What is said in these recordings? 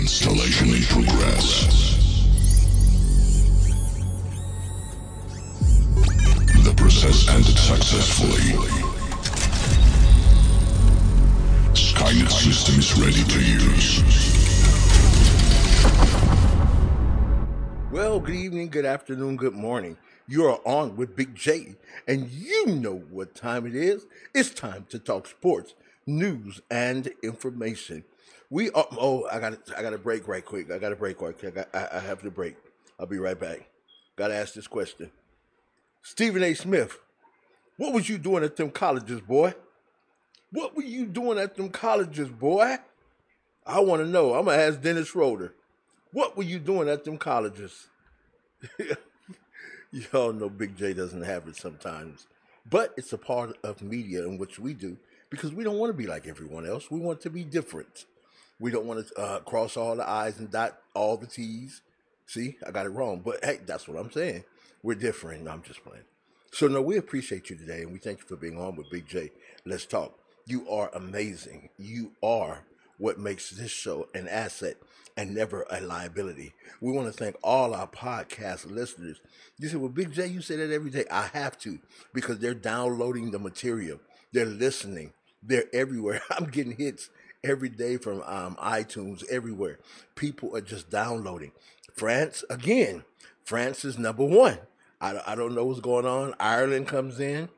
Installation in progress. The process ended successfully. Skynet system is ready to use. Well, good evening, good afternoon, good morning. You are on with Big J, and you know what time it is. It's time to talk sports, news, and information. We are, oh, I got I got to break right quick. I got to break right quick. I, got, I, I have to break. I'll be right back. Got to ask this question. Stephen A. Smith, what was you doing at them colleges, boy? What were you doing at them colleges, boy? I want to know. I'm gonna ask Dennis Schroeder. What were you doing at them colleges? Y'all know Big J doesn't have it sometimes, but it's a part of media in which we do because we don't want to be like everyone else. We want to be different. We don't want to uh, cross all the I's and dot all the T's. See, I got it wrong, but hey, that's what I'm saying. We're different. No, I'm just playing. So, no, we appreciate you today and we thank you for being on with Big J. Let's talk. You are amazing. You are what makes this show an asset and never a liability. We want to thank all our podcast listeners. You say, well, Big J, you say that every day. I have to because they're downloading the material, they're listening, they're everywhere. I'm getting hits every day from um, iTunes, everywhere. People are just downloading. France, again, France is number one. I, I don't know what's going on. Ireland comes in.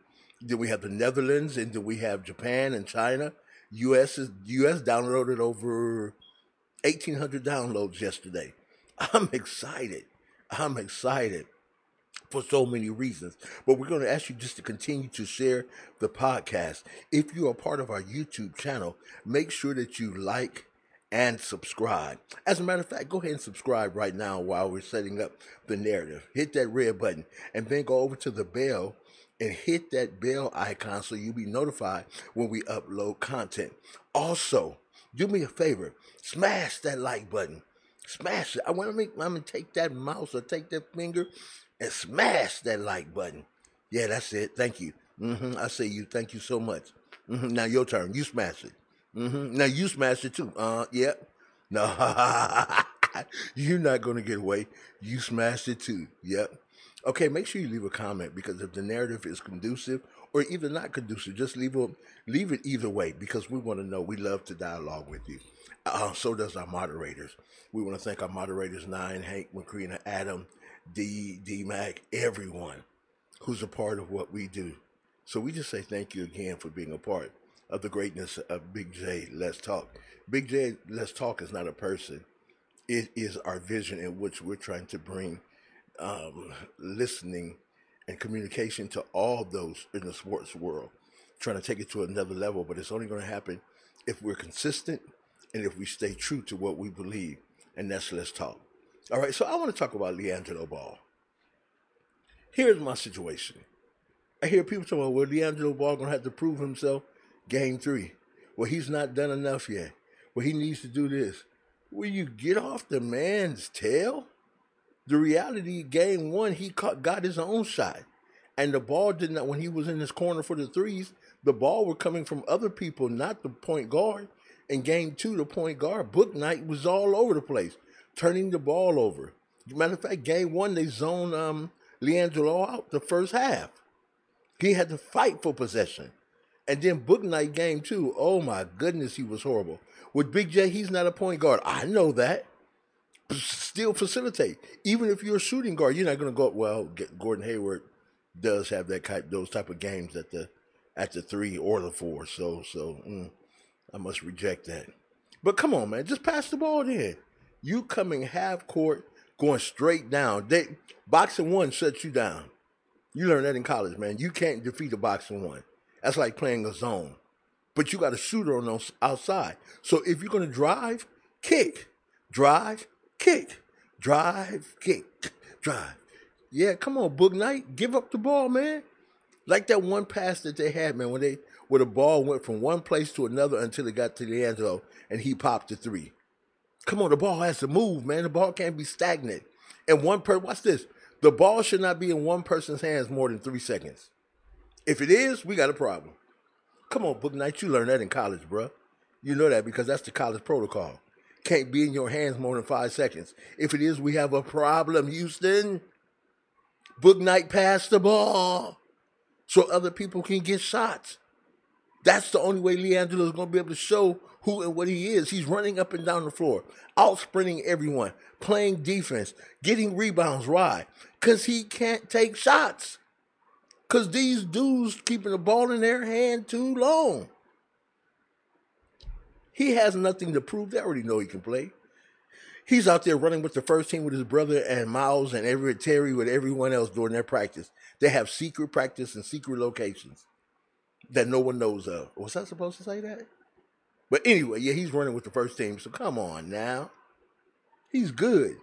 Then we have the Netherlands, and then we have Japan and China. U.S. is U.S. downloaded over 1,800 downloads yesterday. I'm excited. I'm excited for so many reasons. But we're going to ask you just to continue to share the podcast. If you are part of our YouTube channel, make sure that you like and subscribe. As a matter of fact, go ahead and subscribe right now while we're setting up the narrative. Hit that red button and then go over to the bell and hit that bell icon so you'll be notified when we upload content. Also, do me a favor, smash that like button. Smash it. I want to make I'm gonna take that mouse or take that finger and smash that like button. Yeah, that's it. Thank you. Mm-hmm. I say you. Thank you so much. Mm-hmm. Now your turn. You smash it. Mm-hmm. Now you smash it too. Uh. Yeah. No, you're not gonna get away. You smashed it too. Yep. Okay, make sure you leave a comment because if the narrative is conducive or even not conducive, just leave a, leave it either way because we want to know. We love to dialogue with you. Uh, so does our moderators. We want to thank our moderators, Nine, Hank, McCreena, Adam, D, D Mac, everyone who's a part of what we do. So we just say thank you again for being a part of the greatness of Big J Let's Talk. Big J Let's Talk is not a person. It is our vision in which we're trying to bring um, listening and communication to all those in the sports world, trying to take it to another level. But it's only going to happen if we're consistent and if we stay true to what we believe. And that's let's talk. All right, so I want to talk about LiAngelo Ball. Here's my situation. I hear people talking about, well, LiAngelo Ball going to have to prove himself game three. Well, he's not done enough yet. Well, he needs to do this. Will you get off the man's tail? The reality, game one, he caught, got his own shot. And the ball did not, when he was in his corner for the threes, the ball were coming from other people, not the point guard. In game two, the point guard, Bouknight, was all over the place, turning the ball over. Matter of fact, game one, they zoned um, LiAngelo out the first half. He had to fight for possession. And then Bouknight game two, oh my goodness, he was horrible. With Big J, he's not a point guard. I know that still facilitate. Even if you're a shooting guard, you're not going to go. Well, Gordon Hayward does have that type, those type of games at the at the three or the four. So so mm, I must reject that. But come on, man, just pass the ball then. You coming half court, going straight down. They box and one shuts you down. You learn that in college, man. You can't defeat a box and one. That's like playing a zone. But you got a shooter on those outside. So if you're gonna drive, kick, drive, kick, drive, kick, drive. Yeah, come on, Bouknight, give up the ball, man. Like that one pass that they had, man, when they where the ball went from one place to another until it got to the end zone and he popped the three. Come on, the ball has to move, man. The ball can't be stagnant. And one per watch this. The ball should not be in one person's hands more than three seconds. If it is, we got a problem. Come on, Bouknight, you learned that in college, bro. You know that because that's the college protocol. can't be in your hands more than five seconds. If it is, we have a problem, Houston. Bouknight pass the ball so other people can get shots. That's the only way LiAngelo is going to be able to show who and what he is. He's running up and down the floor, out sprinting everyone, playing defense, getting rebounds. Why? Because he can't take shots. Because these dudes keeping the ball in their hand too long. He has nothing to prove. They already know he can play. He's out there running with the first team with his brother and Miles and Everett Terry with everyone else during their practice. They have secret practice and secret locations that no one knows of. Was I supposed to say that? But anyway, yeah, he's running with the first team. So come on now. He's good.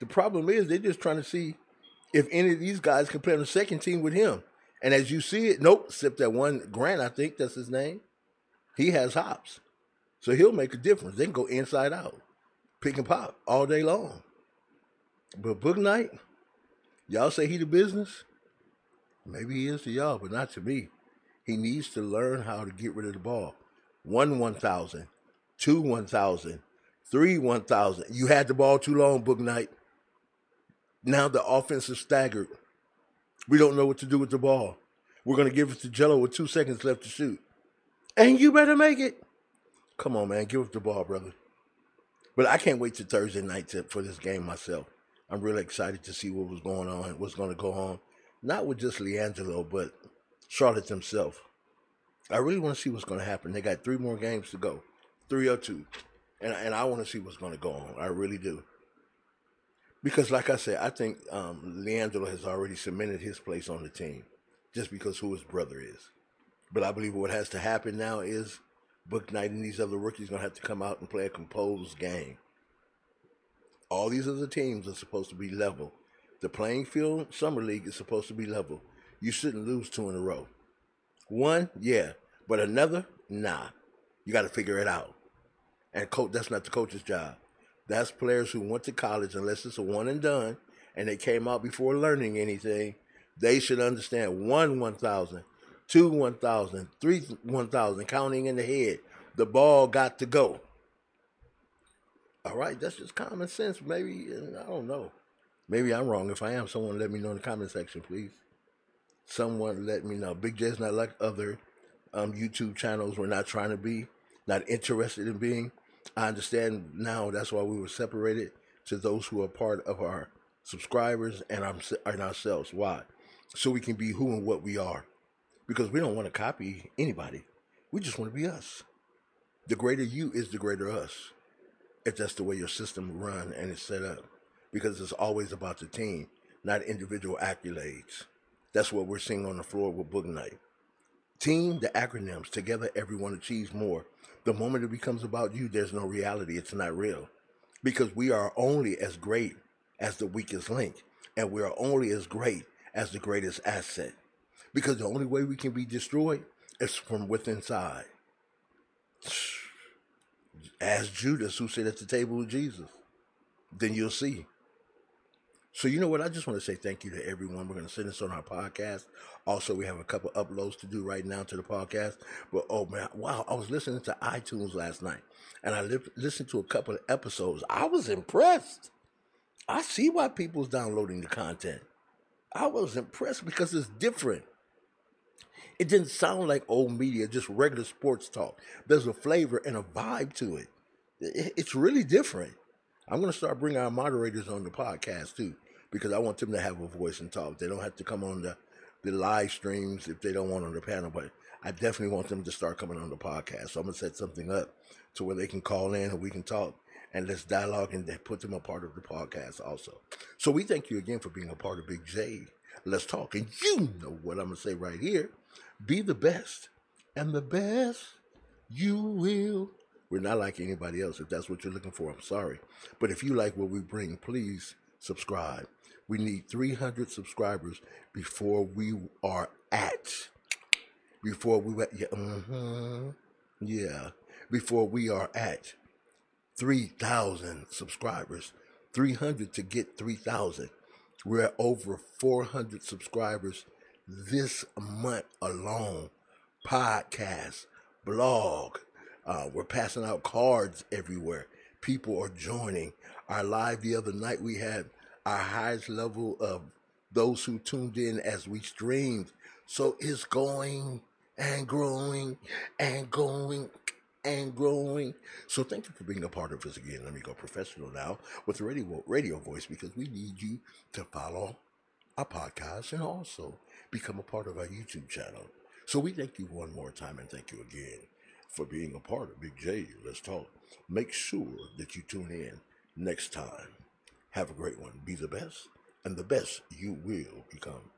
The problem is they're just trying to see if any of these guys can play on the second team with him. And as you see it, nope, except that one Grant, I think that's his name. He has hops. So he'll make a difference. They can go inside out, pick and pop all day long. But Bouknight, y'all say he the business? Maybe he is to y'all, but not to me. He needs to learn how to get rid of the ball. One 1,000, two 1,000, three 1,000. You had the ball too long, Bouknight. Now the offense is staggered. We don't know what to do with the ball. We're going to give it to Jello with two seconds left to shoot. And you better make it. Come on, man. Give up the ball, brother. But I can't wait to Thursday night to, for this game myself. I'm really excited to see what was going on, what's going to go on. Not with just LiAngelo, but Charlotte themselves. I really want to see what's going to happen. They got three more games to go, three or two, and and I want to see what's going to go on. I really do. Because, like I said, I think um, LiAngelo has already cemented his place on the team, just because who his brother is. But I believe what has to happen now is Bouknight and these other rookies to have to come out and play a composed game. All these other teams are supposed to be level. The playing field, Summer League, is supposed to be level. You shouldn't lose two in a row. One, yeah, but another, nah. You got to figure it out. And coach, that's not the coach's job. That's players who went to college, unless it's a one and done, and they came out before learning anything. They should understand one 1,000, two 1,000, three 1,000, counting in the head. The ball got to go. All right, that's just common sense. Maybe, I don't know. Maybe I'm wrong. If I am, someone let me know in the comment section, please. Someone let me know. Big J's not like other um, YouTube channels. We're not trying to be, not interested in being. I understand now that's why we were separated to those who are part of our subscribers and, our, and ourselves. Why? So we can be who and what we are. Because we don't want to copy anybody. We just want to be us. The greater you is the greater us. If that's the way your system run and it's set up because it's always about the team, not individual accolades. That's what we're seeing on the floor with Bouknight. Team, the acronyms, together everyone achieves more. The moment it becomes about you, there's no reality. It's not real. Because we are only as great as the weakest link, and we are only as great as the greatest asset. Because the only way we can be destroyed is from within inside. Ask Judas who sat at the table with Jesus. Then you'll see. So you know what? I just want to say thank you to everyone. We're going to send this on our podcast. Also, we have a couple uploads to do right now to the podcast. But oh man, wow! I was listening to iTunes last night, and I li- listened to a couple of episodes. I was impressed. I see why people's downloading the content. I was impressed because it's different. It didn't sound like old media, just regular sports talk. There's a flavor and a vibe to it. It's really different. I'm going to start bringing our moderators on the podcast too, because I want them to have a voice and talk. They don't have to come on the, the live streams if they don't want on the panel, but I definitely want them to start coming on the podcast. So I'm going to set something up to where they can call in and we can talk and let's dialogue and put them a part of the podcast also. So we thank you again for being a part of Big J. Let's talk. And you know what I'm going to say right here. Be the best. And the best you will we're not like anybody else. If that's what you're looking for, I'm sorry. But if you like what we bring, please subscribe. We need 300 subscribers before we are at, before we, yeah, mm-hmm, yeah, before we are at 3,000 subscribers. 300 to get 3,000. We're at over 400 subscribers this month alone. Podcast, blog, uh, we're passing out cards everywhere. people are joining. Our live the other night, we had our highest level of those who tuned in as we streamed. So it's going and growing and going and growing. So thank you for being a part of us again. Let me go professional now with the radio radio voice because we need you to follow our podcast and also become a part of our YouTube channel. So we thank you one more time and thank you again for being a part of Big J. Let's talk. Make sure that you tune in next time. Have a great one. Be the best, and the best you will become.